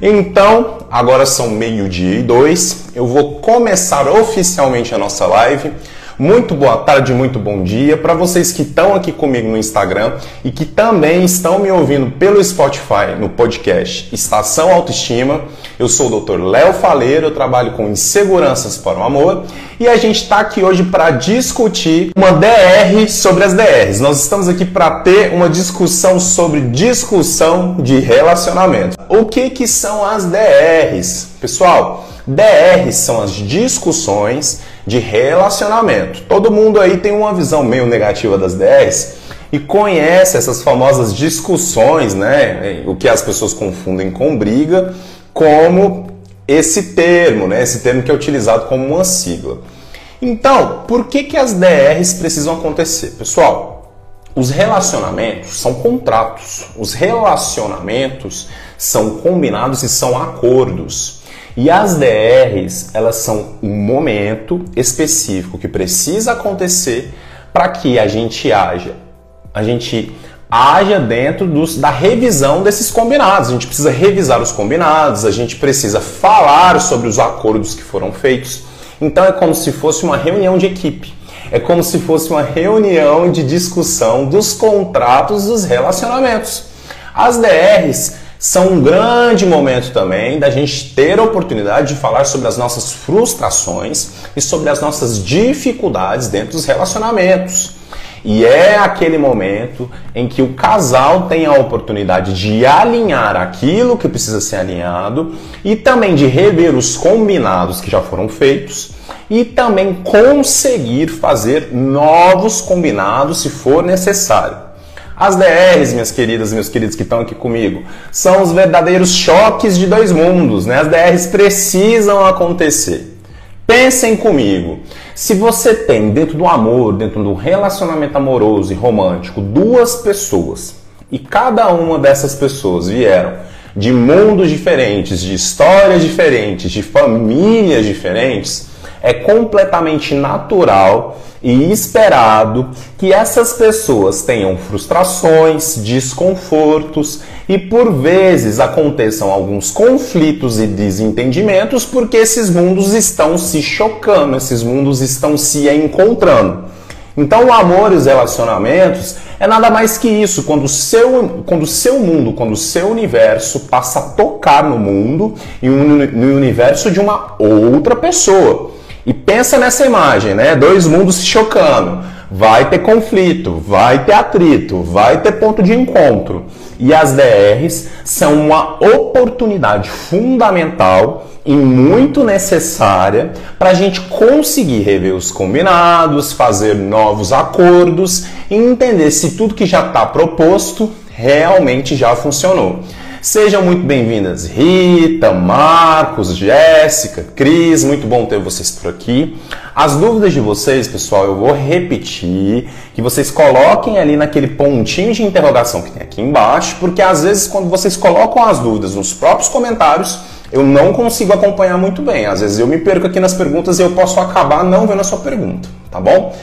Então, agora são meio-dia e dois. Eu vou começar oficialmente a nossa live. Muito boa tarde, muito bom dia para vocês que estão aqui comigo no Instagram e que também estão me ouvindo pelo Spotify no podcast Estação Autoestima. Eu sou o Dr. Léo Faleiro, eu trabalho com inseguranças para o amor e a gente está aqui hoje para discutir uma DR sobre as DRs. Nós estamos aqui para ter uma discussão sobre discussão de relacionamento. O que que são as DRs? Pessoal, DRs são as discussões de relacionamento. Todo mundo aí tem uma visão meio negativa das DRs e conhece essas famosas discussões, né? O que as pessoas confundem com briga, como esse termo, né? Esse termo que é utilizado como uma sigla. Então, por que, que as DRs precisam acontecer? Pessoal, os relacionamentos são contratos. Os relacionamentos são combinados e são acordos. E as DRs, elas são um momento específico que precisa acontecer para que a gente haja, a gente haja dentro dos, da revisão desses combinados. A gente precisa revisar os combinados, a gente precisa falar sobre os acordos que foram feitos. Então é como se fosse uma reunião de equipe. É como se fosse uma reunião de discussão dos contratos dos relacionamentos. As DRs são um grande momento também da gente ter a oportunidade de falar sobre as nossas frustrações e sobre as nossas dificuldades dentro dos relacionamentos. E é aquele momento em que o casal tem a oportunidade de alinhar aquilo que precisa ser alinhado e também de rever os combinados que já foram feitos e também conseguir fazer novos combinados se for necessário. As DRs, minhas queridas meus queridos que estão aqui comigo, são os verdadeiros choques de dois mundos, né? As DRs precisam acontecer. Pensem comigo. Se você tem dentro do amor, dentro do relacionamento amoroso e romântico, duas pessoas e cada uma dessas pessoas vieram de mundos diferentes, de histórias diferentes, de famílias diferentes, é completamente natural e esperado que essas pessoas tenham frustrações, desconfortos e por vezes aconteçam alguns conflitos e desentendimentos porque esses mundos estão se chocando, esses mundos estão se encontrando. Então o amor e os relacionamentos é nada mais que isso, quando o seu, quando o seu mundo, quando o seu universo passa a tocar no mundo e no universo de uma outra pessoa. E pensa nessa imagem, né? Dois mundos se chocando. Vai ter conflito, vai ter atrito, vai ter ponto de encontro. E as DRs são uma oportunidade fundamental e muito necessária para a gente conseguir rever os combinados, fazer novos acordos e entender se tudo que já está proposto realmente já funcionou. Sejam muito bem-vindas, Rita, Marcos, Jéssica, Cris, muito bom ter vocês por aqui. As dúvidas de vocês, pessoal, eu vou repetir, que vocês coloquem ali naquele pontinho de interrogação que tem aqui embaixo, porque às vezes quando vocês colocam as dúvidas nos próprios comentários, eu não consigo acompanhar muito bem. Às vezes eu me perco aqui nas perguntas e eu posso acabar não vendo a sua pergunta, tá bom?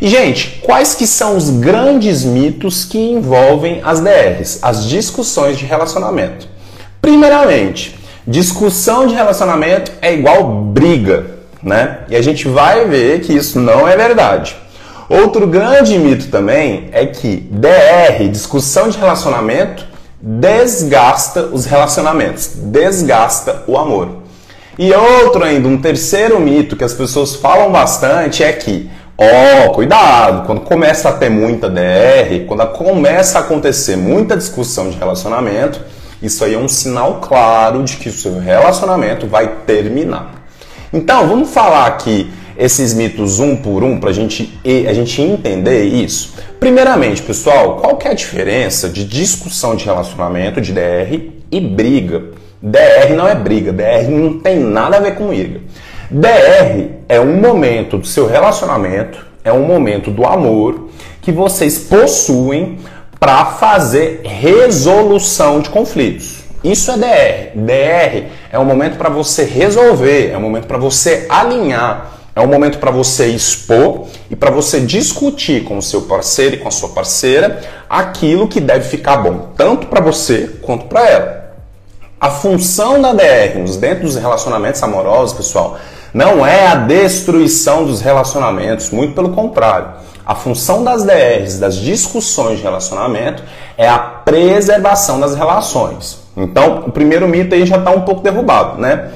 E, gente, quais que são os grandes mitos que envolvem as DRs, as discussões de relacionamento? Primeiramente, discussão de relacionamento é igual briga, né? E a gente vai ver que isso não é verdade. Outro grande mito também é que DR, discussão de relacionamento, desgasta os relacionamentos, desgasta o amor. E outro ainda, um terceiro mito que as pessoas falam bastante é que Ó, oh, cuidado, quando começa a ter muita DR, quando começa a acontecer muita discussão de relacionamento, isso aí é um sinal claro de que o seu relacionamento vai terminar. Então, vamos falar aqui esses mitos um por um para gente, a gente entender isso. Primeiramente, pessoal, qual que é a diferença de discussão de relacionamento, de DR, e briga? DR não é briga, DR não tem nada a ver com briga. DR é um momento do seu relacionamento, é um momento do amor que vocês possuem para fazer resolução de conflitos. Isso é DR. DR é um momento para você resolver, é um momento para você alinhar, é um momento para você expor e para você discutir com o seu parceiro e com a sua parceira aquilo que deve ficar bom, tanto para você quanto para ela. A função da DR dentro dos relacionamentos amorosos, pessoal, não é a destruição dos relacionamentos, muito pelo contrário. A função das DRs, das discussões de relacionamento, é a preservação das relações. Então, o primeiro mito aí já está um pouco derrubado, né?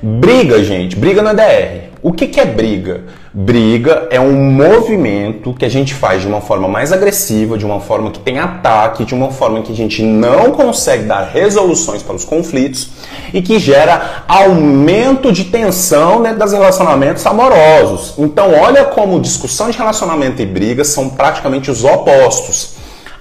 Briga, gente, briga na DR. O que, que é briga? Briga é um movimento que a gente faz de uma forma mais agressiva, de uma forma que tem ataque, de uma forma que a gente não consegue dar resoluções para os conflitos e que gera aumento de tensão dentro dos relacionamentos amorosos. Então, olha como discussão de relacionamento e briga são praticamente os opostos.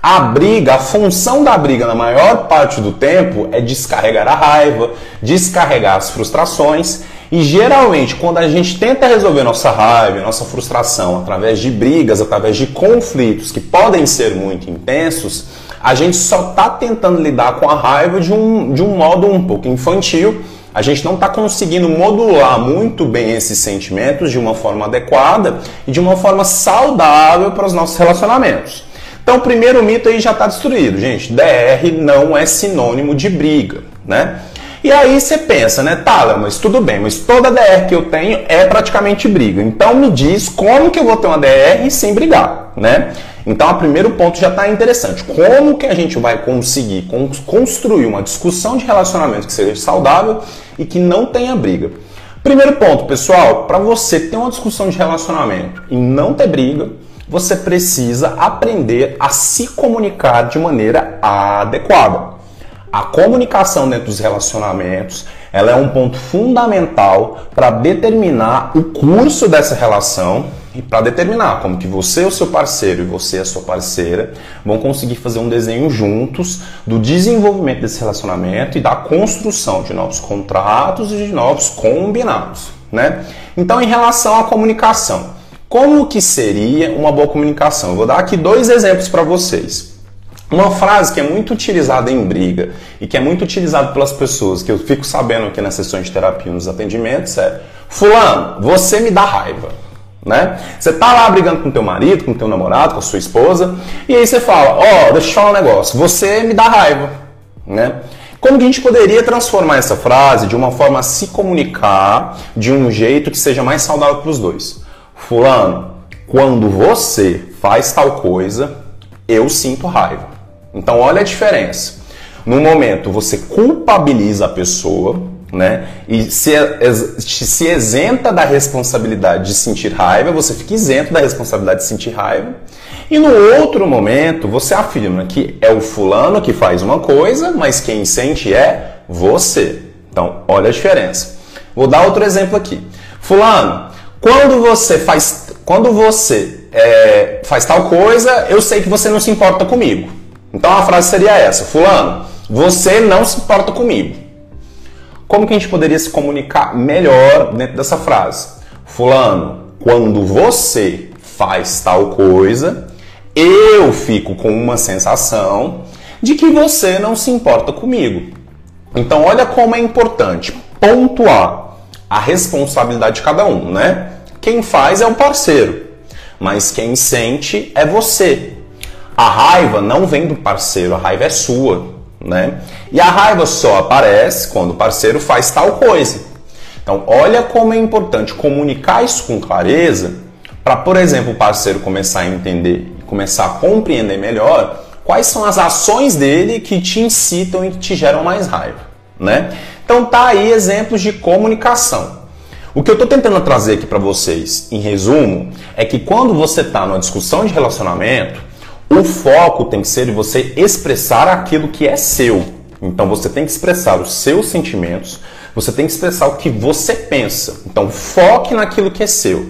A briga, a função da briga na maior parte do tempo é descarregar a raiva, descarregar as frustrações. E geralmente, quando a gente tenta resolver nossa raiva, nossa frustração através de brigas, através de conflitos que podem ser muito intensos, a gente só está tentando lidar com a raiva de um, de um modo um pouco infantil. A gente não está conseguindo modular muito bem esses sentimentos de uma forma adequada e de uma forma saudável para os nossos relacionamentos. Então, o primeiro mito aí já está destruído, gente. DR não é sinônimo de briga, né? E aí você pensa, né, tá, mas tudo bem, mas toda DR que eu tenho é praticamente briga. Então me diz como que eu vou ter uma DR sem brigar, né? Então, o primeiro ponto já está interessante. Como que a gente vai conseguir construir uma discussão de relacionamento que seja saudável e que não tenha briga? Primeiro ponto, pessoal, para você ter uma discussão de relacionamento e não ter briga, você precisa aprender a se comunicar de maneira adequada. A comunicação dentro dos relacionamentos, ela é um ponto fundamental para determinar o curso dessa relação e para determinar como que você, o seu parceiro e você, a sua parceira, vão conseguir fazer um desenho juntos do desenvolvimento desse relacionamento e da construção de novos contratos e de novos combinados, né? Então, em relação à comunicação, como que seria uma boa comunicação? Eu vou dar aqui dois exemplos para vocês. Uma frase que é muito utilizada em briga e que é muito utilizada pelas pessoas, que eu fico sabendo aqui nas sessões de terapia nos atendimentos, é Fulano, você me dá raiva. Né? Você tá lá brigando com teu marido, com teu namorado, com a sua esposa, e aí você fala, ó, oh, deixa eu falar um negócio, você me dá raiva, né? Como que a gente poderia transformar essa frase de uma forma a se comunicar de um jeito que seja mais saudável para os dois? Fulano, quando você faz tal coisa, eu sinto raiva. Então, olha a diferença. No momento, você culpabiliza a pessoa, né? E se, se isenta da responsabilidade de sentir raiva, você fica isento da responsabilidade de sentir raiva. E no outro momento, você afirma que é o fulano que faz uma coisa, mas quem sente é você. Então, olha a diferença. Vou dar outro exemplo aqui. Fulano, quando você faz, quando você é, faz tal coisa, eu sei que você não se importa comigo. Então a frase seria essa: Fulano, você não se importa comigo. Como que a gente poderia se comunicar melhor dentro dessa frase? Fulano, quando você faz tal coisa, eu fico com uma sensação de que você não se importa comigo. Então, olha como é importante pontuar a responsabilidade de cada um, né? Quem faz é o parceiro, mas quem sente é você. A raiva não vem do parceiro, a raiva é sua, né? E a raiva só aparece quando o parceiro faz tal coisa. Então, olha como é importante comunicar isso com clareza para, por exemplo, o parceiro começar a entender, começar a compreender melhor quais são as ações dele que te incitam e que te geram mais raiva, né? Então tá aí exemplos de comunicação. O que eu estou tentando trazer aqui para vocês, em resumo, é que quando você está numa discussão de relacionamento, o foco tem que ser de você expressar aquilo que é seu. Então você tem que expressar os seus sentimentos, você tem que expressar o que você pensa. Então foque naquilo que é seu.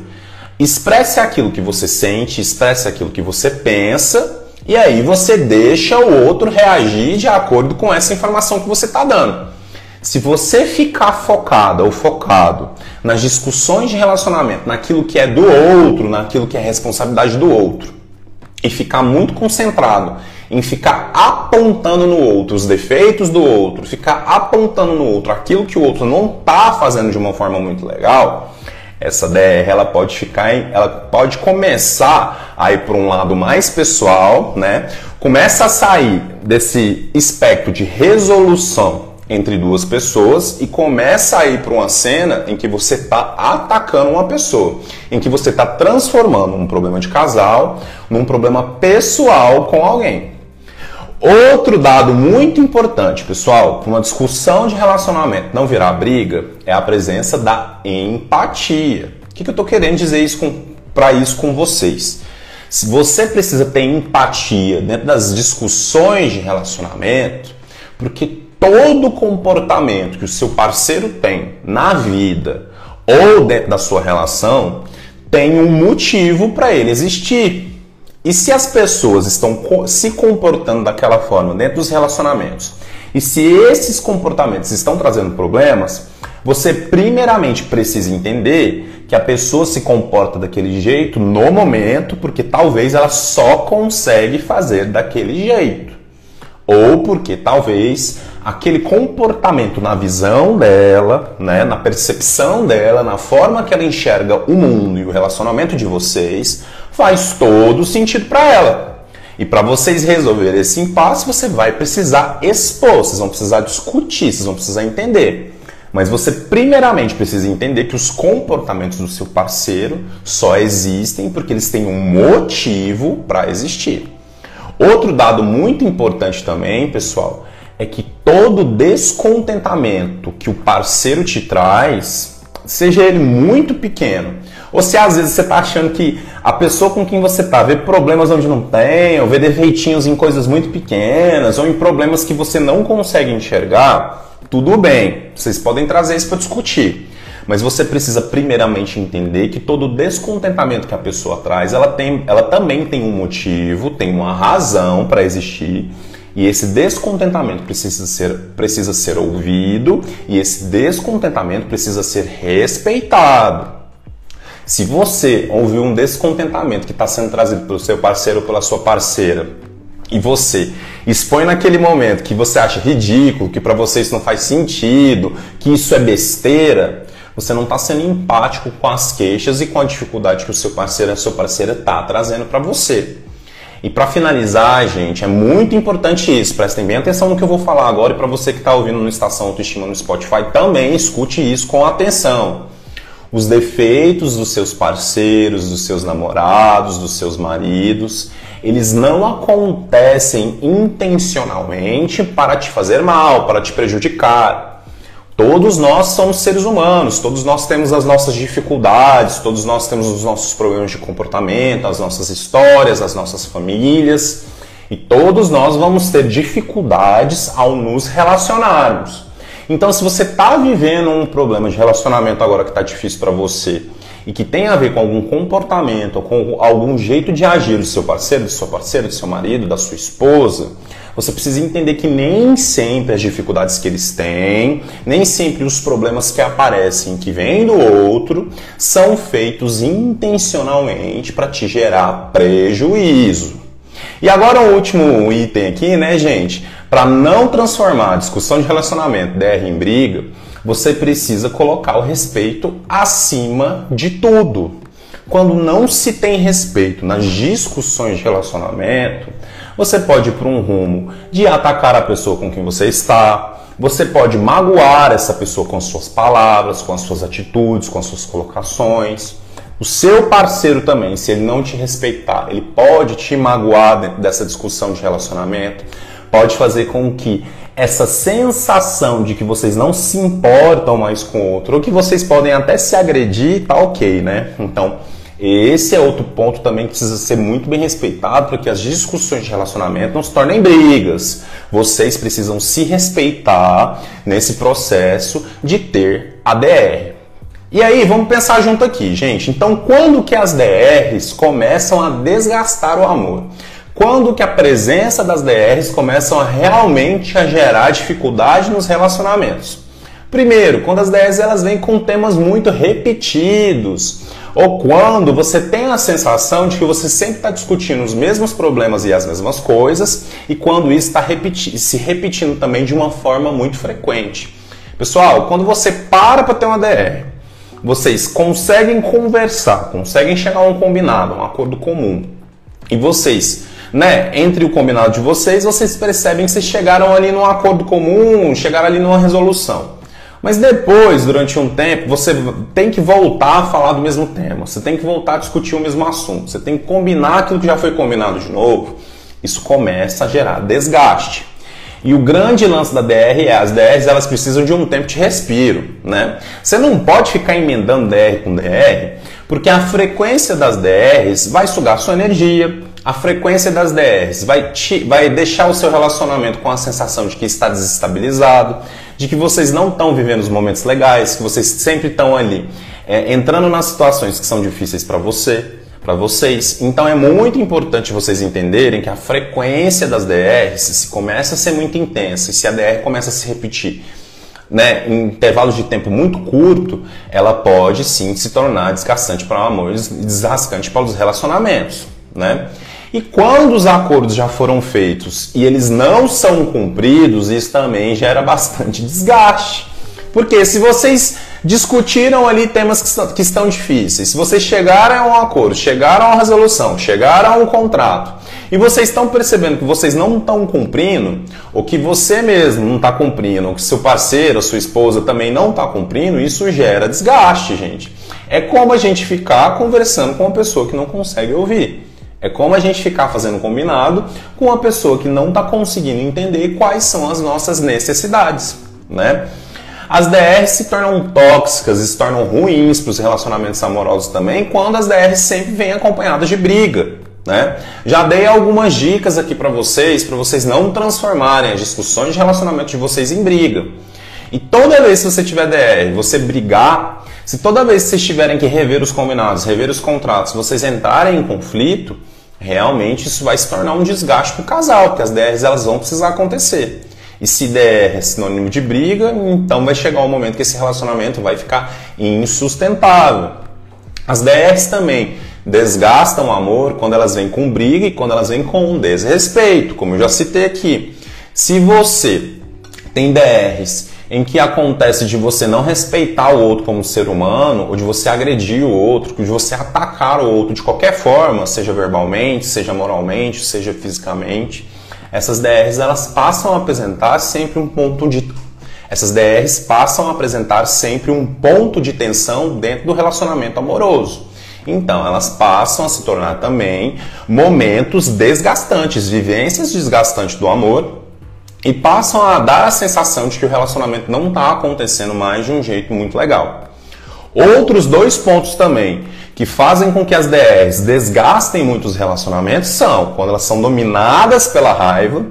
Expresse aquilo que você sente, expresse aquilo que você pensa, e aí você deixa o outro reagir de acordo com essa informação que você está dando. Se você ficar focado ou focado nas discussões de relacionamento, naquilo que é do outro, naquilo que é responsabilidade do outro, e ficar muito concentrado em ficar apontando no outro os defeitos do outro, ficar apontando no outro aquilo que o outro não está fazendo de uma forma muito legal, essa DR ela pode ficar, ela pode começar a ir para um lado mais pessoal, né? Começa a sair desse espectro de resolução entre duas pessoas e começa a ir para uma cena em que você está atacando uma pessoa, em que você está transformando um problema de casal num problema pessoal com alguém. Outro dado muito importante, pessoal, para uma discussão de relacionamento não virar briga, é a presença da empatia. O que, que eu estou querendo dizer para isso com vocês? Se você precisa ter empatia dentro das discussões de relacionamento, porque todo comportamento que o seu parceiro tem na vida ou dentro da sua relação tem um motivo para ele existir. E se as pessoas estão se comportando daquela forma dentro dos relacionamentos, e se esses comportamentos estão trazendo problemas, você primeiramente precisa entender que a pessoa se comporta daquele jeito no momento porque talvez ela só consegue fazer daquele jeito. Ou porque talvez aquele comportamento na visão dela, né, na percepção dela, na forma que ela enxerga o mundo e o relacionamento de vocês, faz todo sentido para ela. E para vocês resolverem esse impasse, você vai precisar expor, vocês vão precisar discutir, vocês vão precisar entender. Mas você primeiramente precisa entender que os comportamentos do seu parceiro só existem porque eles têm um motivo para existir. Outro dado muito importante também, pessoal, é que todo descontentamento que o parceiro te traz, seja ele muito pequeno, ou se às vezes você está achando que a pessoa com quem você está vê problemas onde não tem, ou vê defeitinhos em coisas muito pequenas, ou em problemas que você não consegue enxergar, tudo bem, vocês podem trazer isso para discutir. Mas você precisa primeiramente entender que todo descontentamento que a pessoa traz, ela, tem, ela também tem um motivo, tem uma razão para existir. E esse descontentamento precisa ser, precisa ser ouvido e esse descontentamento precisa ser respeitado. Se você ouviu um descontentamento que está sendo trazido pelo seu parceiro ou pela sua parceira e você expõe naquele momento que você acha ridículo, que para você isso não faz sentido, que isso é besteira, você não está sendo empático com as queixas e com a dificuldade que o seu parceiro ou a sua parceira está trazendo para você. E para finalizar, gente, é muito importante isso. Prestem bem atenção no que eu vou falar agora e para você que está ouvindo no Estação Autoestima no Spotify, também escute isso com atenção. Os defeitos dos seus parceiros, dos seus namorados, dos seus maridos, eles não acontecem intencionalmente para te fazer mal, para te prejudicar. Todos nós somos seres humanos, todos nós temos as nossas dificuldades, todos nós temos os nossos problemas de comportamento, as nossas histórias, as nossas famílias, e todos nós vamos ter dificuldades ao nos relacionarmos. Então, se você está vivendo um problema de relacionamento agora que está difícil para você e que tem a ver com algum comportamento com algum jeito de agir do seu parceiro, do seu parceiro, do seu marido, da sua esposa, você precisa entender que nem sempre as dificuldades que eles têm, nem sempre os problemas que aparecem, que vêm do outro, são feitos intencionalmente para te gerar prejuízo. E agora o último item aqui, né, gente? Para não transformar a discussão de relacionamento DR em briga, você precisa colocar o respeito acima de tudo. Quando não se tem respeito nas discussões de relacionamento, você pode ir para um rumo de atacar a pessoa com quem você está, você pode magoar essa pessoa com as suas palavras, com as suas atitudes, com as suas colocações. O seu parceiro também, se ele não te respeitar, ele pode te magoar dentro dessa discussão de relacionamento, pode fazer com que essa sensação de que vocês não se importam mais com o outro, ou que vocês podem até se agredir, tá ok, né? Então, esse é outro ponto também que precisa ser muito bem respeitado para que as discussões de relacionamento não se tornem brigas. Vocês precisam se respeitar nesse processo de ter ADR. E aí, vamos pensar junto aqui, gente. Então, quando que as DRs começam a desgastar o amor? Quando que a presença das DRs começam a realmente a gerar dificuldade nos relacionamentos? Primeiro, quando as DRs elas vêm com temas muito repetidos ou quando você tem a sensação de que você sempre está discutindo os mesmos problemas e as mesmas coisas, e quando isso está repeti se repetindo também de uma forma muito frequente. Pessoal, quando você para para ter uma DR, vocês conseguem conversar, conseguem chegar a um combinado, a um acordo comum, e vocês né, entre o combinado de vocês, vocês percebem que vocês chegaram ali num acordo comum, chegaram ali numa resolução. Mas depois, durante um tempo, você tem que voltar a falar do mesmo tema, você tem que voltar a discutir o mesmo assunto, você tem que combinar aquilo que já foi combinado de novo. Isso começa a gerar desgaste. E o grande lance da DR é as DRs elas precisam de um tempo de respiro, né? Você não pode ficar emendando DR com DR, porque a frequência das DRs vai sugar sua energia, a frequência das DRs vai, te, vai deixar o seu relacionamento com a sensação de que está desestabilizado, de que vocês não estão vivendo os momentos legais, que vocês sempre estão ali é, entrando nas situações que são difíceis para você para vocês. Então é muito importante vocês entenderem que a frequência das DRs, se começa a ser muito intensa e se a DR começa a se repetir né, em intervalos de tempo muito curto, ela pode sim se tornar desgastante para o amor e desgastante para os relacionamentos. Né? E quando os acordos já foram feitos e eles não são cumpridos, isso também gera bastante desgaste. Porque se vocês discutiram ali temas que estão, que estão difíceis. Se vocês chegaram a um acordo, chegaram a uma resolução, chegaram a um contrato, e vocês estão percebendo que vocês não estão cumprindo, ou que você mesmo não está cumprindo, ou que seu parceiro, sua esposa também não está cumprindo, isso gera desgaste, gente. É como a gente ficar conversando com uma pessoa que não consegue ouvir. É como a gente ficar fazendo combinado com uma pessoa que não está conseguindo entender quais são as nossas necessidades, né? As DRs se tornam tóxicas se tornam ruins para os relacionamentos amorosos também quando as DRs sempre vêm acompanhadas de briga. Né? Já dei algumas dicas aqui para vocês, para vocês não transformarem as discussões de relacionamento de vocês em briga. E toda vez que você tiver DR, você brigar, se toda vez que vocês tiverem que rever os combinados, rever os contratos, vocês entrarem em conflito, realmente isso vai se tornar um desgaste para o casal, porque as DRs elas vão precisar acontecer. E se der é sinônimo de briga, então vai chegar um momento que esse relacionamento vai ficar insustentável. As DRs também desgastam o amor quando elas vêm com briga e quando elas vêm com desrespeito, como eu já citei aqui. Se você tem DRs em que acontece de você não respeitar o outro como ser humano, ou de você agredir o outro, de você atacar o outro de qualquer forma, seja verbalmente, seja moralmente, seja fisicamente, essas DRs elas passam a apresentar sempre um ponto de essas DRs passam a apresentar sempre um ponto de tensão dentro do relacionamento amoroso. Então, elas passam a se tornar também momentos desgastantes, vivências desgastantes do amor, e passam a dar a sensação de que o relacionamento não está acontecendo mais de um jeito muito legal. Outros dois pontos também que fazem com que as DRs desgastem muitos relacionamentos são quando elas são dominadas pela raiva,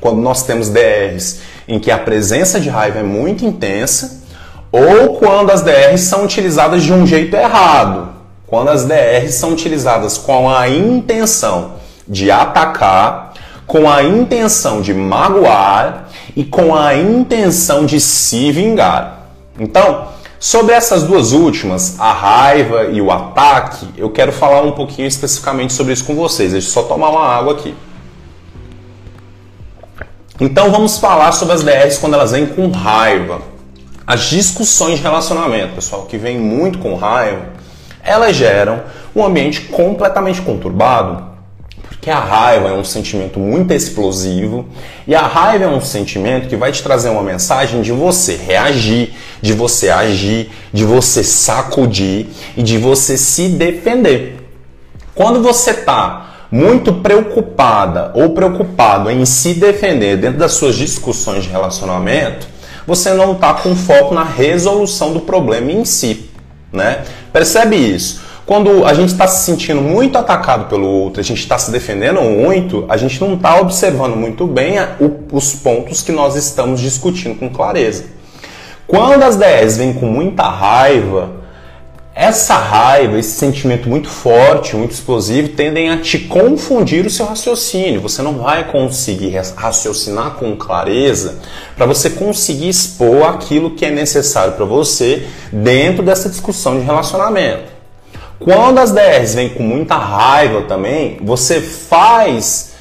quando nós temos DRs em que a presença de raiva é muito intensa, ou quando as DRs são utilizadas de um jeito errado, quando as DRs são utilizadas com a intenção de atacar, com a intenção de magoar e com a intenção de se vingar. Então, Sobre essas duas últimas, a raiva e o ataque, eu quero falar um pouquinho especificamente sobre isso com vocês. Deixa eu só tomar uma água aqui. Então vamos falar sobre as DRs quando elas vêm com raiva. As discussões de relacionamento, pessoal, que vêm muito com raiva, elas geram um ambiente completamente conturbado, que a raiva é um sentimento muito explosivo e a raiva é um sentimento que vai te trazer uma mensagem de você reagir, de você agir, de você sacudir e de você se defender. Quando você está muito preocupada ou preocupado em se defender dentro das suas discussões de relacionamento, você não está com foco na resolução do problema em si. Né? Percebe isso? Quando a gente está se sentindo muito atacado pelo outro, a gente está se defendendo muito, a gente não está observando muito bem a, o, os pontos que nós estamos discutindo com clareza. Quando as DRs vêm com muita raiva, essa raiva, esse sentimento muito forte, muito explosivo, tendem a te confundir o seu raciocínio. Você não vai conseguir raciocinar com clareza para você conseguir expor aquilo que é necessário para você dentro dessa discussão de relacionamento. Quando as DRs vêm com muita raiva também, você faz,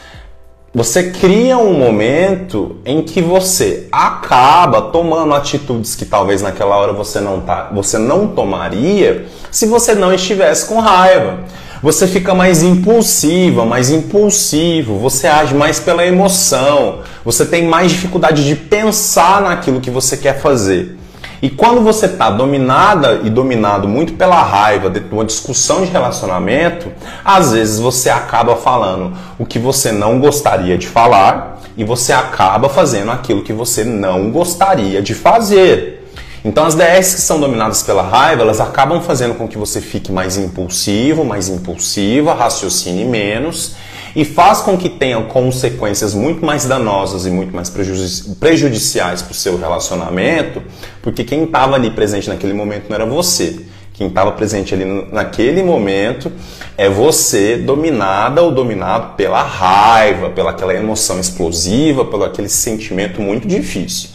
você cria um momento em que você acaba tomando atitudes que talvez naquela hora você não tá, você não tomaria se você não estivesse com raiva. Você fica mais impulsiva, mais impulsivo, você age mais pela emoção, você tem mais dificuldade de pensar naquilo que você quer fazer. E quando você está dominada e dominado muito pela raiva de uma discussão de relacionamento, às vezes você acaba falando o que você não gostaria de falar e você acaba fazendo aquilo que você não gostaria de fazer. Então as DRs que são dominadas pela raiva, elas acabam fazendo com que você fique mais impulsivo, mais impulsiva, raciocine menos e faz com que tenha consequências muito mais danosas e muito mais prejudiciais para o seu relacionamento, porque quem estava ali presente naquele momento não era você. Quem estava presente ali naquele momento é você dominada ou dominado pela raiva, pela aquela emoção explosiva, pelo aquele sentimento muito difícil.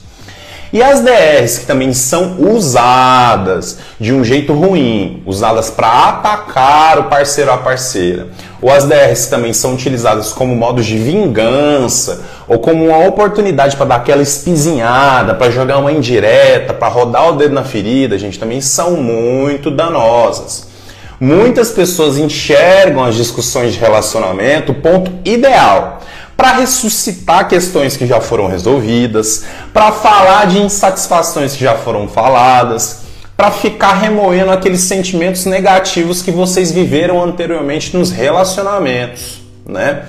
E as DRs que também são usadas de um jeito ruim, usadas para atacar o parceiro ou a parceira, ou as DRs também são utilizadas como modos de vingança, ou como uma oportunidade para dar aquela espizinhada, para jogar uma indireta, para rodar o dedo na ferida, gente, também são muito danosas. Muitas pessoas enxergam as discussões de relacionamento ponto ideal para ressuscitar questões que já foram resolvidas, para falar de insatisfações que já foram faladas, para ficar remoendo aqueles sentimentos negativos que vocês viveram anteriormente nos relacionamentos, né?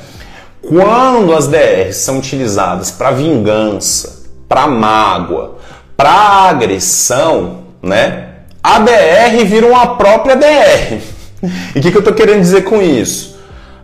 Quando as DRs são utilizadas para vingança, para mágoa, para agressão, né? A DR vira uma própria DR. E o que, que eu estou querendo dizer com isso?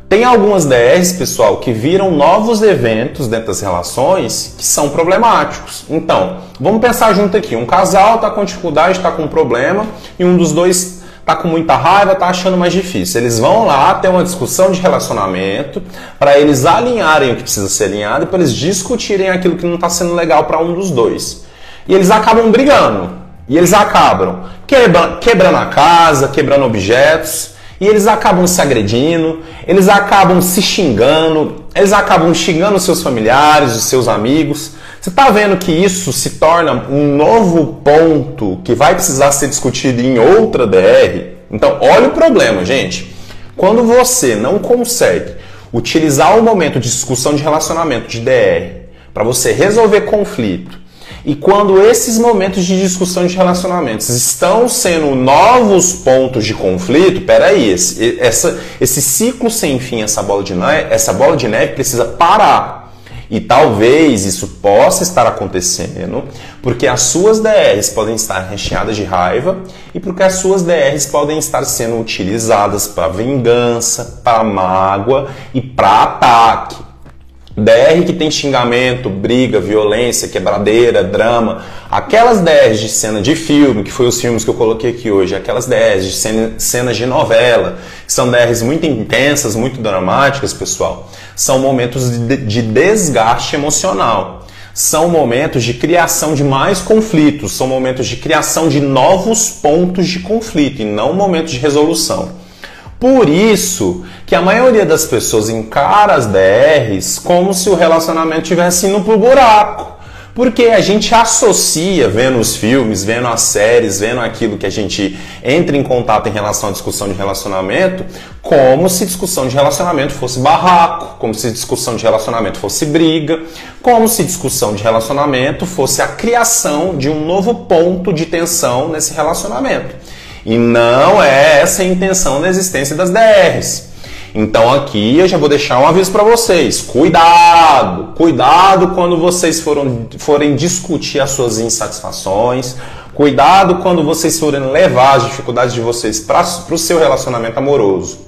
Tem algumas DRs, pessoal, que viram novos eventos dentro das relações que são problemáticos. Então, vamos pensar junto aqui. Um casal está com dificuldade, está com um problema e um dos dois está com muita raiva, está achando mais difícil. Eles vão lá ter uma discussão de relacionamento para eles alinharem o que precisa ser alinhado e para eles discutirem aquilo que não está sendo legal para um dos dois. E eles acabam brigando. E eles acabam quebrando a casa, quebrando objetos. E eles acabam se agredindo, eles acabam se xingando, eles acabam xingando seus familiares, os seus amigos. Você está vendo que isso se torna um novo ponto que vai precisar ser discutido em outra DR? Então, olha o problema, gente. Quando você não consegue utilizar o momento de discussão de relacionamento de DR para você resolver conflito e quando esses momentos de discussão de relacionamentos estão sendo novos pontos de conflito, peraí, esse, essa, esse ciclo sem fim, essa bola, de neve, essa bola de neve precisa parar. E talvez isso possa estar acontecendo porque as suas DRs podem estar recheadas de raiva e porque as suas DRs podem estar sendo utilizadas para vingança, para mágoa e para ataque. DR que tem xingamento, briga, violência, quebradeira, drama, aquelas DRs de cena de filme, que foi os filmes que eu coloquei aqui hoje, aquelas DRs de cena, cenas de novela, são DRs muito intensas, muito dramáticas, pessoal, são momentos de, de desgaste emocional. São momentos de criação de mais conflitos, são momentos de criação de novos pontos de conflito e não momentos de resolução. Por isso que a maioria das pessoas encara as DRs como se o relacionamento tivesse indo pro buraco. Porque a gente associa, vendo os filmes, vendo as séries, vendo aquilo que a gente entra em contato em relação à discussão de relacionamento, como se discussão de relacionamento fosse barraco, como se discussão de relacionamento fosse briga, como se discussão de relacionamento fosse a criação de um novo ponto de tensão nesse relacionamento. E não é essa a intenção da existência das DRs. Então aqui eu já vou deixar um aviso para vocês. Cuidado! Cuidado quando vocês foram, forem discutir as suas insatisfações. Cuidado quando vocês forem levar as dificuldades de vocês para o seu relacionamento amoroso.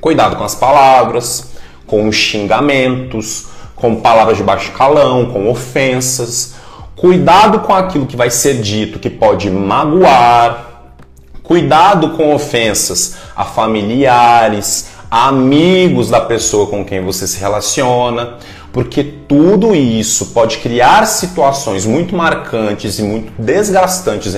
Cuidado com as palavras, com os xingamentos, com palavras de baixo calão, com ofensas. Cuidado com aquilo que vai ser dito que pode magoar, Cuidado com ofensas a familiares, a amigos da pessoa com quem você se relaciona, porque tudo isso pode criar situações muito marcantes e muito desgastantes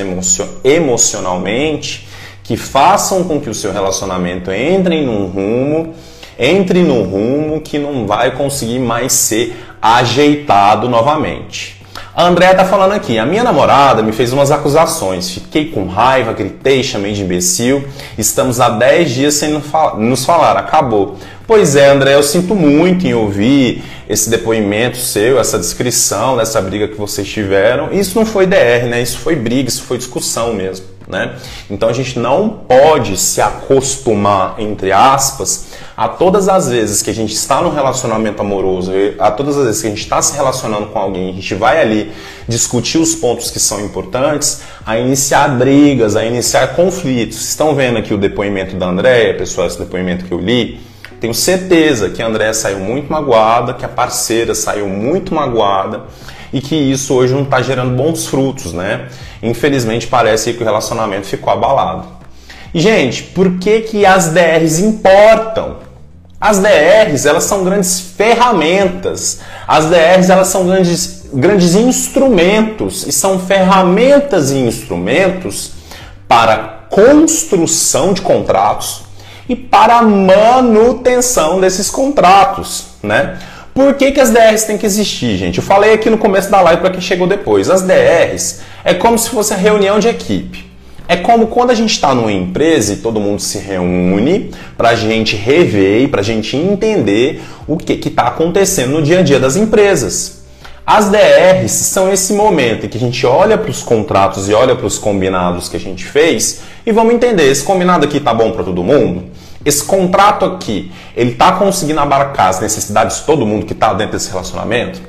emocionalmente que façam com que o seu relacionamento entre num rumo, entre num rumo que não vai conseguir mais ser ajeitado novamente. A Andrea tá falando aqui, a minha namorada me fez umas acusações, fiquei com raiva, gritei, chamei de imbecil, estamos há 10 dias sem nos falar, acabou. Pois é, André, eu sinto muito em ouvir esse depoimento seu, essa descrição dessa briga que vocês tiveram. Isso não foi DR, né? Isso foi briga, isso foi discussão mesmo, né? Então a gente não pode se acostumar, entre aspas, a todas as vezes que a gente está num relacionamento amoroso, a todas as vezes que a gente está se relacionando com alguém, a gente vai ali discutir os pontos que são importantes, a iniciar brigas, a iniciar conflitos. Estão vendo aqui o depoimento da Andréia, pessoal, esse depoimento que eu li? Tenho certeza que a Andréa saiu muito magoada, que a parceira saiu muito magoada e que isso hoje não está gerando bons frutos, né? Infelizmente parece que o relacionamento ficou abalado. E, gente, por que, que as DRs importam? As DRs, elas são grandes ferramentas. As DRs, elas são grandes, grandes instrumentos e são ferramentas e instrumentos para construção de contratos, e para manutenção desses contratos, né? Por que, que as DRs têm que existir, gente? Eu falei aqui no começo da live para quem chegou depois. As DRs é como se fosse a reunião de equipe. É como quando a gente está numa empresa e todo mundo se reúne para a gente rever e para a gente entender o que está acontecendo no dia a dia das empresas. As DRs são esse momento em que a gente olha para os contratos e olha para os combinados que a gente fez e vamos entender, esse combinado aqui tá bom para todo mundo? Esse contrato aqui, ele tá conseguindo abarcar as necessidades de todo mundo que está dentro desse relacionamento?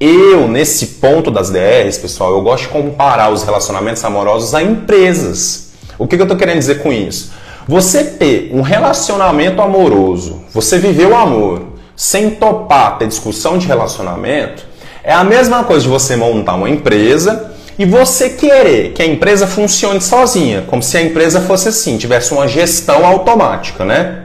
Eu, nesse ponto das DRs, pessoal, eu gosto de comparar os relacionamentos amorosos a empresas. O que, que eu estou querendo dizer com isso? Você ter um relacionamento amoroso, você viver o amor sem topar ter discussão de relacionamento, é a mesma coisa de você montar uma empresa e você querer que a empresa funcione sozinha, como se a empresa fosse assim, tivesse uma gestão automática, né?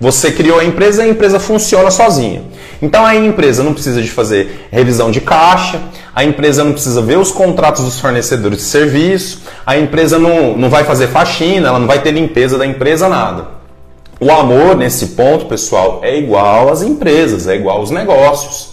Você criou a empresa e a empresa funciona sozinha. Então a empresa não precisa de fazer revisão de caixa, a empresa não precisa ver os contratos dos fornecedores de serviço, a empresa não, não vai fazer faxina, ela não vai ter limpeza da empresa, nada. O amor, nesse ponto, pessoal, é igual às empresas, é igual aos negócios.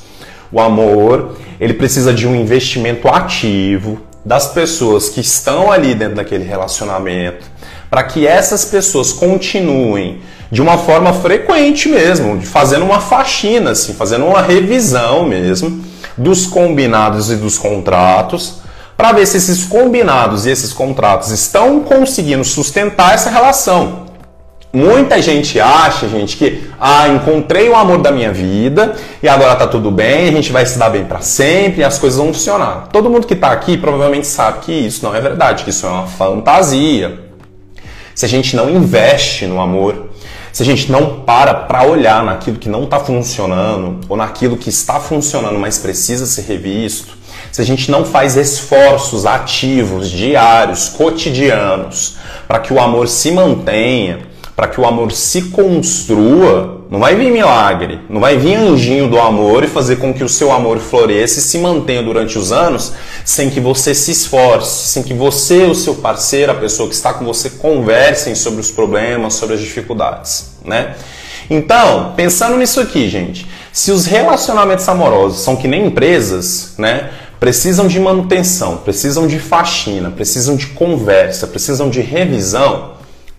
O amor, ele precisa de um investimento ativo, das pessoas que estão ali dentro daquele relacionamento, para que essas pessoas continuem de uma forma frequente mesmo, fazendo uma faxina, assim, fazendo uma revisão mesmo dos combinados e dos contratos, para ver se esses combinados e esses contratos estão conseguindo sustentar essa relação. Muita gente acha, gente, que ah, encontrei o amor da minha vida e agora tá tudo bem, a gente vai se dar bem para sempre e as coisas vão funcionar. Todo mundo que tá aqui provavelmente sabe que isso não é verdade, que isso é uma fantasia. Se a gente não investe no amor, se a gente não para para olhar naquilo que não está funcionando ou naquilo que está funcionando, mas precisa ser revisto, se a gente não faz esforços ativos, diários, cotidianos, para que o amor se mantenha, para que o amor se construa, não vai vir milagre, não vai vir anjinho do amor e fazer com que o seu amor floresça e se mantenha durante os anos sem que você se esforce, sem que você, o seu parceiro, a pessoa que está com você, conversem sobre os problemas, sobre as dificuldades, né? Então, pensando nisso aqui, gente, se os relacionamentos amorosos são que nem empresas, né? Precisam de manutenção, precisam de faxina, precisam de conversa, precisam de revisão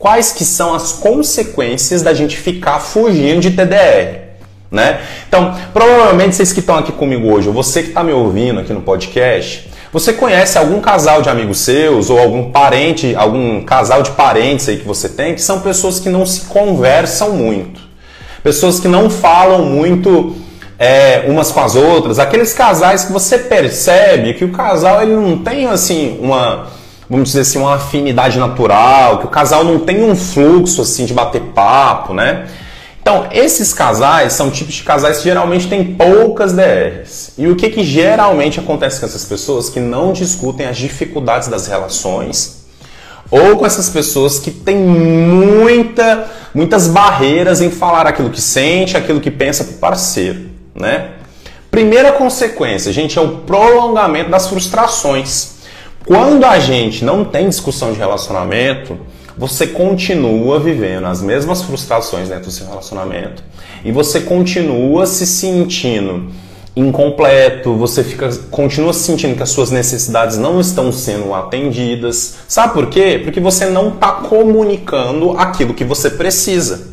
quais que são as consequências da gente ficar fugindo de TDR. Né? Então, provavelmente vocês que estão aqui comigo hoje, ou você que está me ouvindo aqui no podcast, você conhece algum casal de amigos seus, ou algum parente, algum casal de parentes aí que você tem, que são pessoas que não se conversam muito. Pessoas que não falam muito é, umas com as outras. Aqueles casais que você percebe que o casal ele não tem assim uma vamos dizer assim, uma afinidade natural, que o casal não tem um fluxo assim de bater papo, né? Então, esses casais são tipos de casais que geralmente têm poucas DRs. E o que, que geralmente acontece com essas pessoas que não discutem as dificuldades das relações, ou com essas pessoas que têm muita, muitas barreiras em falar aquilo que sente, aquilo que pensa para o parceiro, né? Primeira consequência, gente, é o prolongamento das frustrações. Quando a gente não tem discussão de relacionamento, você continua vivendo as mesmas frustrações dentro do seu relacionamento e você continua se sentindo incompleto, você fica continua sentindo que as suas necessidades não estão sendo atendidas. Sabe por quê? Porque você não está comunicando aquilo que você precisa.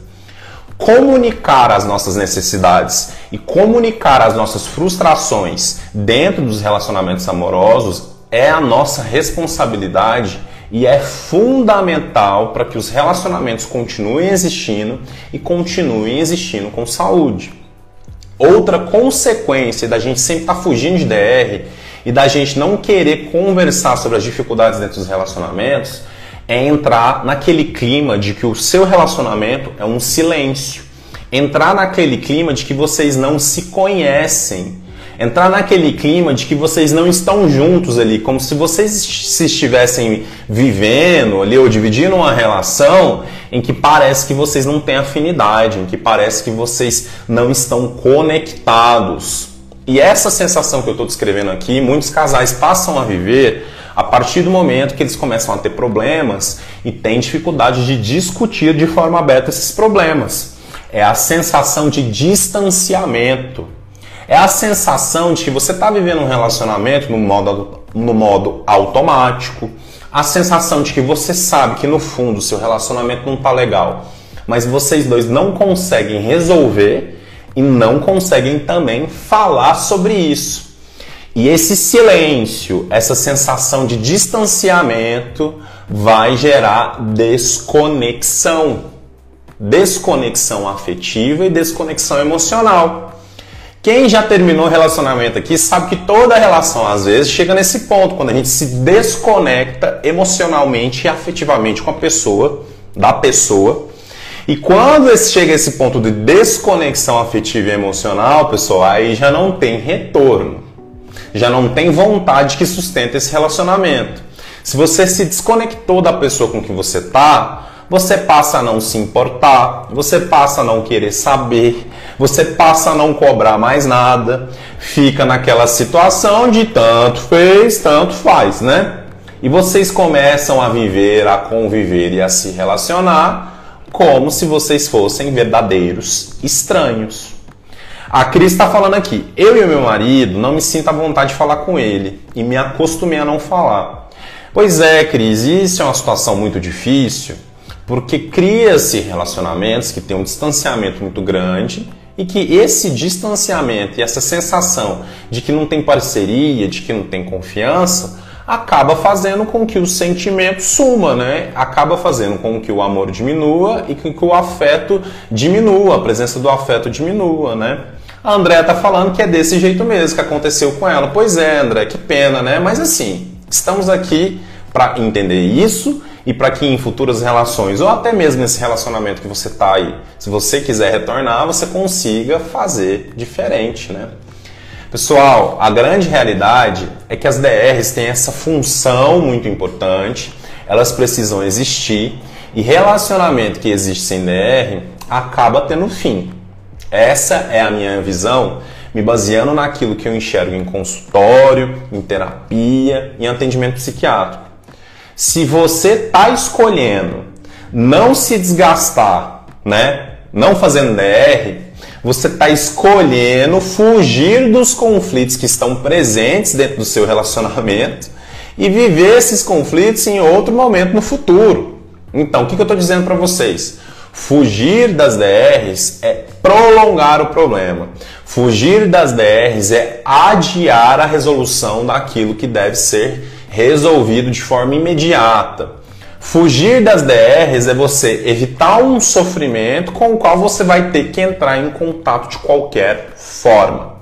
Comunicar as nossas necessidades e comunicar as nossas frustrações dentro dos relacionamentos amorosos é a nossa responsabilidade e é fundamental para que os relacionamentos continuem existindo e continuem existindo com saúde. Outra consequência da gente sempre estar tá fugindo de DR e da gente não querer conversar sobre as dificuldades dentro dos relacionamentos é entrar naquele clima de que o seu relacionamento é um silêncio. Entrar naquele clima de que vocês não se conhecem entrar naquele clima de que vocês não estão juntos ali, como se vocês se estivessem vivendo ali ou dividindo uma relação em que parece que vocês não têm afinidade, em que parece que vocês não estão conectados. E essa sensação que eu estou descrevendo aqui, muitos casais passam a viver a partir do momento que eles começam a ter problemas e têm dificuldade de discutir de forma aberta esses problemas. É a sensação de distanciamento. É a sensação de que você está vivendo um relacionamento no modo, no modo automático. A sensação de que você sabe que no fundo seu relacionamento não está legal, mas vocês dois não conseguem resolver e não conseguem também falar sobre isso. E esse silêncio, essa sensação de distanciamento vai gerar desconexão. Desconexão afetiva e desconexão emocional. Quem já terminou o relacionamento aqui sabe que toda relação às vezes chega nesse ponto, quando a gente se desconecta emocionalmente e afetivamente com a pessoa, da pessoa. E quando chega esse ponto de desconexão afetiva e emocional, pessoal, aí já não tem retorno. Já não tem vontade que sustenta esse relacionamento. Se você se desconectou da pessoa com que você tá, você passa a não se importar, você passa a não querer saber, você passa a não cobrar mais nada, fica naquela situação de tanto fez, tanto faz, né? E vocês começam a viver, a conviver e a se relacionar como se vocês fossem verdadeiros estranhos. A Cris está falando aqui, eu e meu marido não me sinto à vontade de falar com ele e me acostumei a não falar. Pois é, Cris, isso é uma situação muito difícil porque cria-se relacionamentos que têm um distanciamento muito grande e que esse distanciamento e essa sensação de que não tem parceria, de que não tem confiança, acaba fazendo com que o sentimento suma, né? Acaba fazendo com que o amor diminua e que o afeto diminua, a presença do afeto diminua, né? A Andréa tá falando que é desse jeito mesmo que aconteceu com ela. Pois é, André, que pena, né? Mas assim, estamos aqui para entender isso e para que em futuras relações, ou até mesmo nesse relacionamento que você está aí, se você quiser retornar, você consiga fazer diferente, né? Pessoal, a grande realidade é que as DRs têm essa função muito importante, elas precisam existir e relacionamento que existe sem DR acaba tendo fim. Essa é a minha visão, me baseando naquilo que eu enxergo em consultório, em terapia, em atendimento psiquiátrico. Se você está escolhendo não se desgastar, né? Não fazendo DR, você está escolhendo fugir dos conflitos que estão presentes dentro do seu relacionamento e viver esses conflitos em outro momento no futuro. Então, o que, eu estou dizendo para vocês? Fugir das DRs é prolongar o problema. Fugir das DRs é adiar a resolução daquilo que deve ser resolvido de forma imediata. Fugir das DRs é você evitar um sofrimento com o qual você vai ter que entrar em contato de qualquer forma.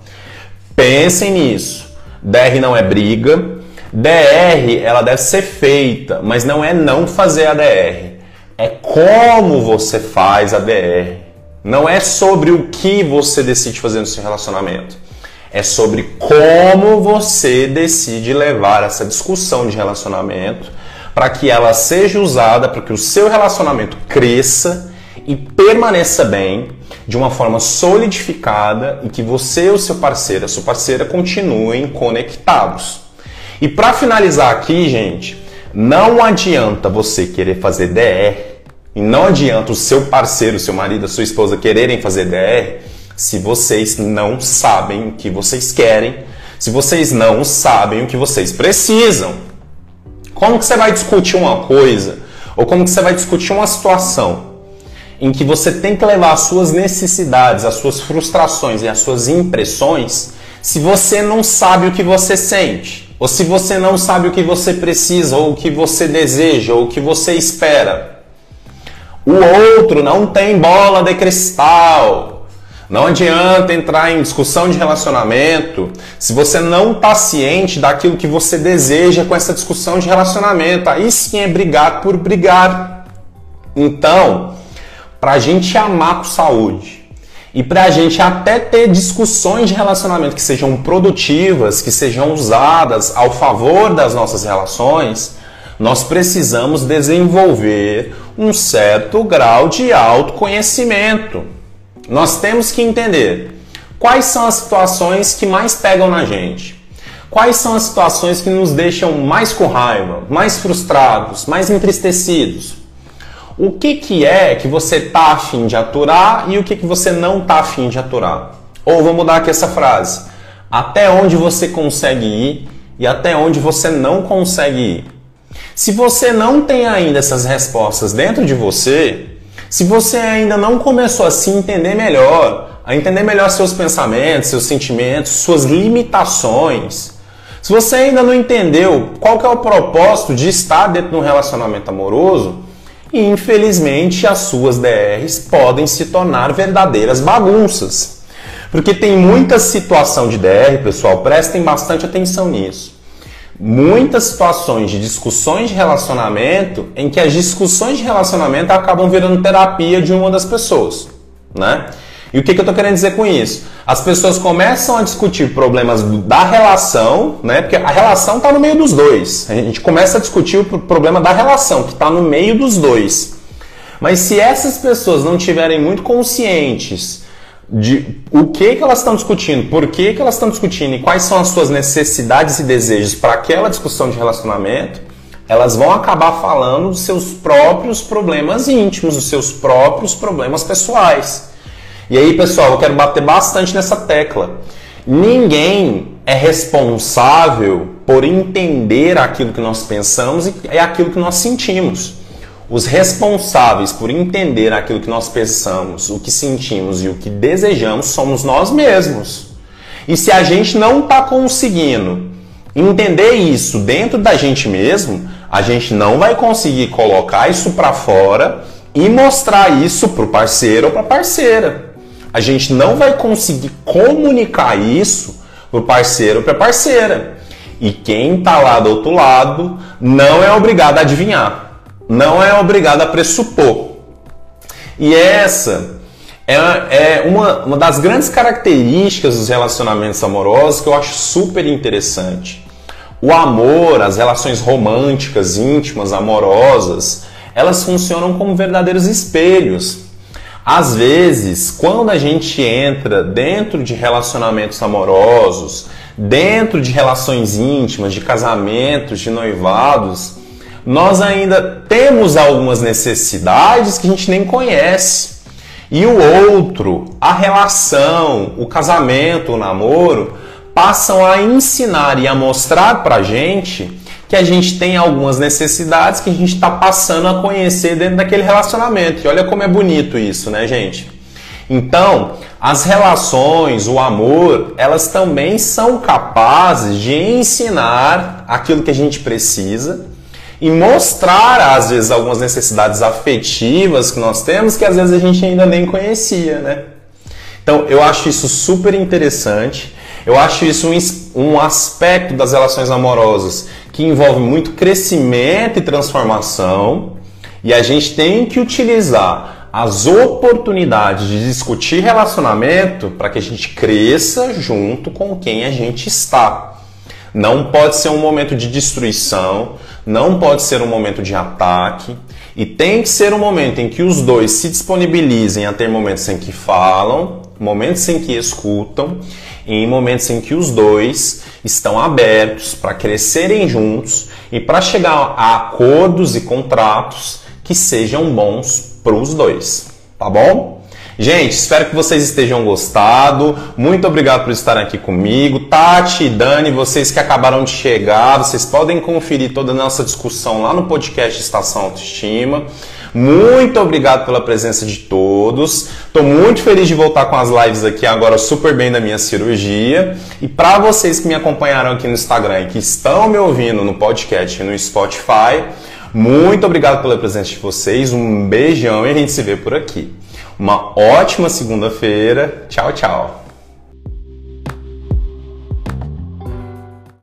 Pensem nisso. DR não é briga. DR ela deve ser feita, mas não é não fazer a DR. É como você faz a DR. Não é sobre o que você decide fazer no seu relacionamento é sobre como você decide levar essa discussão de relacionamento para que ela seja usada para que o seu relacionamento cresça e permaneça bem de uma forma solidificada e que você e o seu parceiro, a sua parceira continuem conectados. E para finalizar aqui, gente, não adianta você querer fazer DR e não adianta o seu parceiro, seu marido, a sua esposa quererem fazer DR se vocês não sabem o que vocês querem, se vocês não sabem o que vocês precisam. Como que você vai discutir uma coisa ou como que você vai discutir uma situação em que você tem que levar as suas necessidades, as suas frustrações e as suas impressões se você não sabe o que você sente? Ou se você não sabe o que você precisa, ou o que você deseja, ou o que você espera? O outro não tem bola de cristal. Não adianta entrar em discussão de relacionamento se você não está ciente daquilo que você deseja com essa discussão de relacionamento. Aí sim é brigar por brigar. Então, para a gente amar com saúde e para a gente até ter discussões de relacionamento que sejam produtivas, que sejam usadas ao favor das nossas relações, nós precisamos desenvolver um certo grau de autoconhecimento. Nós temos que entender quais são as situações que mais pegam na gente. Quais são as situações que nos deixam mais com raiva, mais frustrados, mais entristecidos? O que, que é que você está afim de aturar e o que, que você não está afim de aturar? Ou vou mudar aqui essa frase. Até onde você consegue ir e até onde você não consegue ir. Se você não tem ainda essas respostas dentro de você, se você ainda não começou a se entender melhor, a entender melhor seus pensamentos, seus sentimentos, suas limitações, se você ainda não entendeu qual é o propósito de estar dentro de um relacionamento amoroso, infelizmente as suas DRs podem se tornar verdadeiras bagunças. Porque tem muita situação de DR, pessoal, prestem bastante atenção nisso muitas situações de discussões de relacionamento em que as discussões de relacionamento acabam virando terapia de uma das pessoas, né? E o que, que eu estou querendo dizer com isso? As pessoas começam a discutir problemas da relação, né? Porque a relação está no meio dos dois. A gente começa a discutir o problema da relação, que está no meio dos dois. Mas se essas pessoas não tiverem muito conscientes de o que, que elas estão discutindo, por que, que elas estão discutindo e quais são as suas necessidades e desejos para aquela discussão de relacionamento, elas vão acabar falando dos seus próprios problemas íntimos, dos seus próprios problemas pessoais. E aí, pessoal, eu quero bater bastante nessa tecla. Ninguém é responsável por entender aquilo que nós pensamos e aquilo que nós sentimos. Os responsáveis por entender aquilo que nós pensamos, o que sentimos e o que desejamos somos nós mesmos. E se a gente não está conseguindo entender isso dentro da gente mesmo, a gente não vai conseguir colocar isso para fora e mostrar isso para o parceiro ou para a parceira. A gente não vai conseguir comunicar isso para o parceiro ou para a parceira. E quem está lá do outro lado não é obrigado a adivinhar não é obrigado a pressupor. E essa é, é uma, uma das grandes características dos relacionamentos amorosos que eu acho super interessante. O amor, as relações românticas, íntimas, amorosas, elas funcionam como verdadeiros espelhos. Às vezes, quando a gente entra dentro de relacionamentos amorosos, dentro de relações íntimas, de casamentos, de noivados, nós ainda temos algumas necessidades que a gente nem conhece. E o outro, a relação, o casamento, o namoro, passam a ensinar e a mostrar pra gente que a gente tem algumas necessidades que a gente está passando a conhecer dentro daquele relacionamento. E olha como é bonito isso, né, gente? Então, as relações, o amor, elas também são capazes de ensinar aquilo que a gente precisa e mostrar, às vezes, algumas necessidades afetivas que nós temos que às vezes a gente ainda nem conhecia, né? Então, eu acho isso super interessante. Eu acho isso um, um aspecto das relações amorosas que envolve muito crescimento e transformação. E a gente tem que utilizar as oportunidades de discutir relacionamento para que a gente cresça junto com quem a gente está. Não pode ser um momento de destruição, não pode ser um momento de ataque e tem que ser um momento em que os dois se disponibilizem a ter momentos em que falam, momentos em que escutam e em momentos em que os dois estão abertos para crescerem juntos e para chegar a acordos e contratos que sejam bons para os dois, tá bom? Gente, espero que vocês estejam gostado. Muito obrigado por estarem aqui comigo. Tati e Dani, vocês que acabaram de chegar, vocês podem conferir toda a nossa discussão lá no podcast Estação Autoestima. Muito obrigado pela presença de todos. Estou muito feliz de voltar com as lives aqui agora super bem da minha cirurgia. E para vocês que me acompanharam aqui no Instagram e que estão me ouvindo no podcast e no Spotify, muito obrigado pela presença de vocês. Um beijão e a gente se vê por aqui. Uma ótima segunda-feira. Tchau, tchau.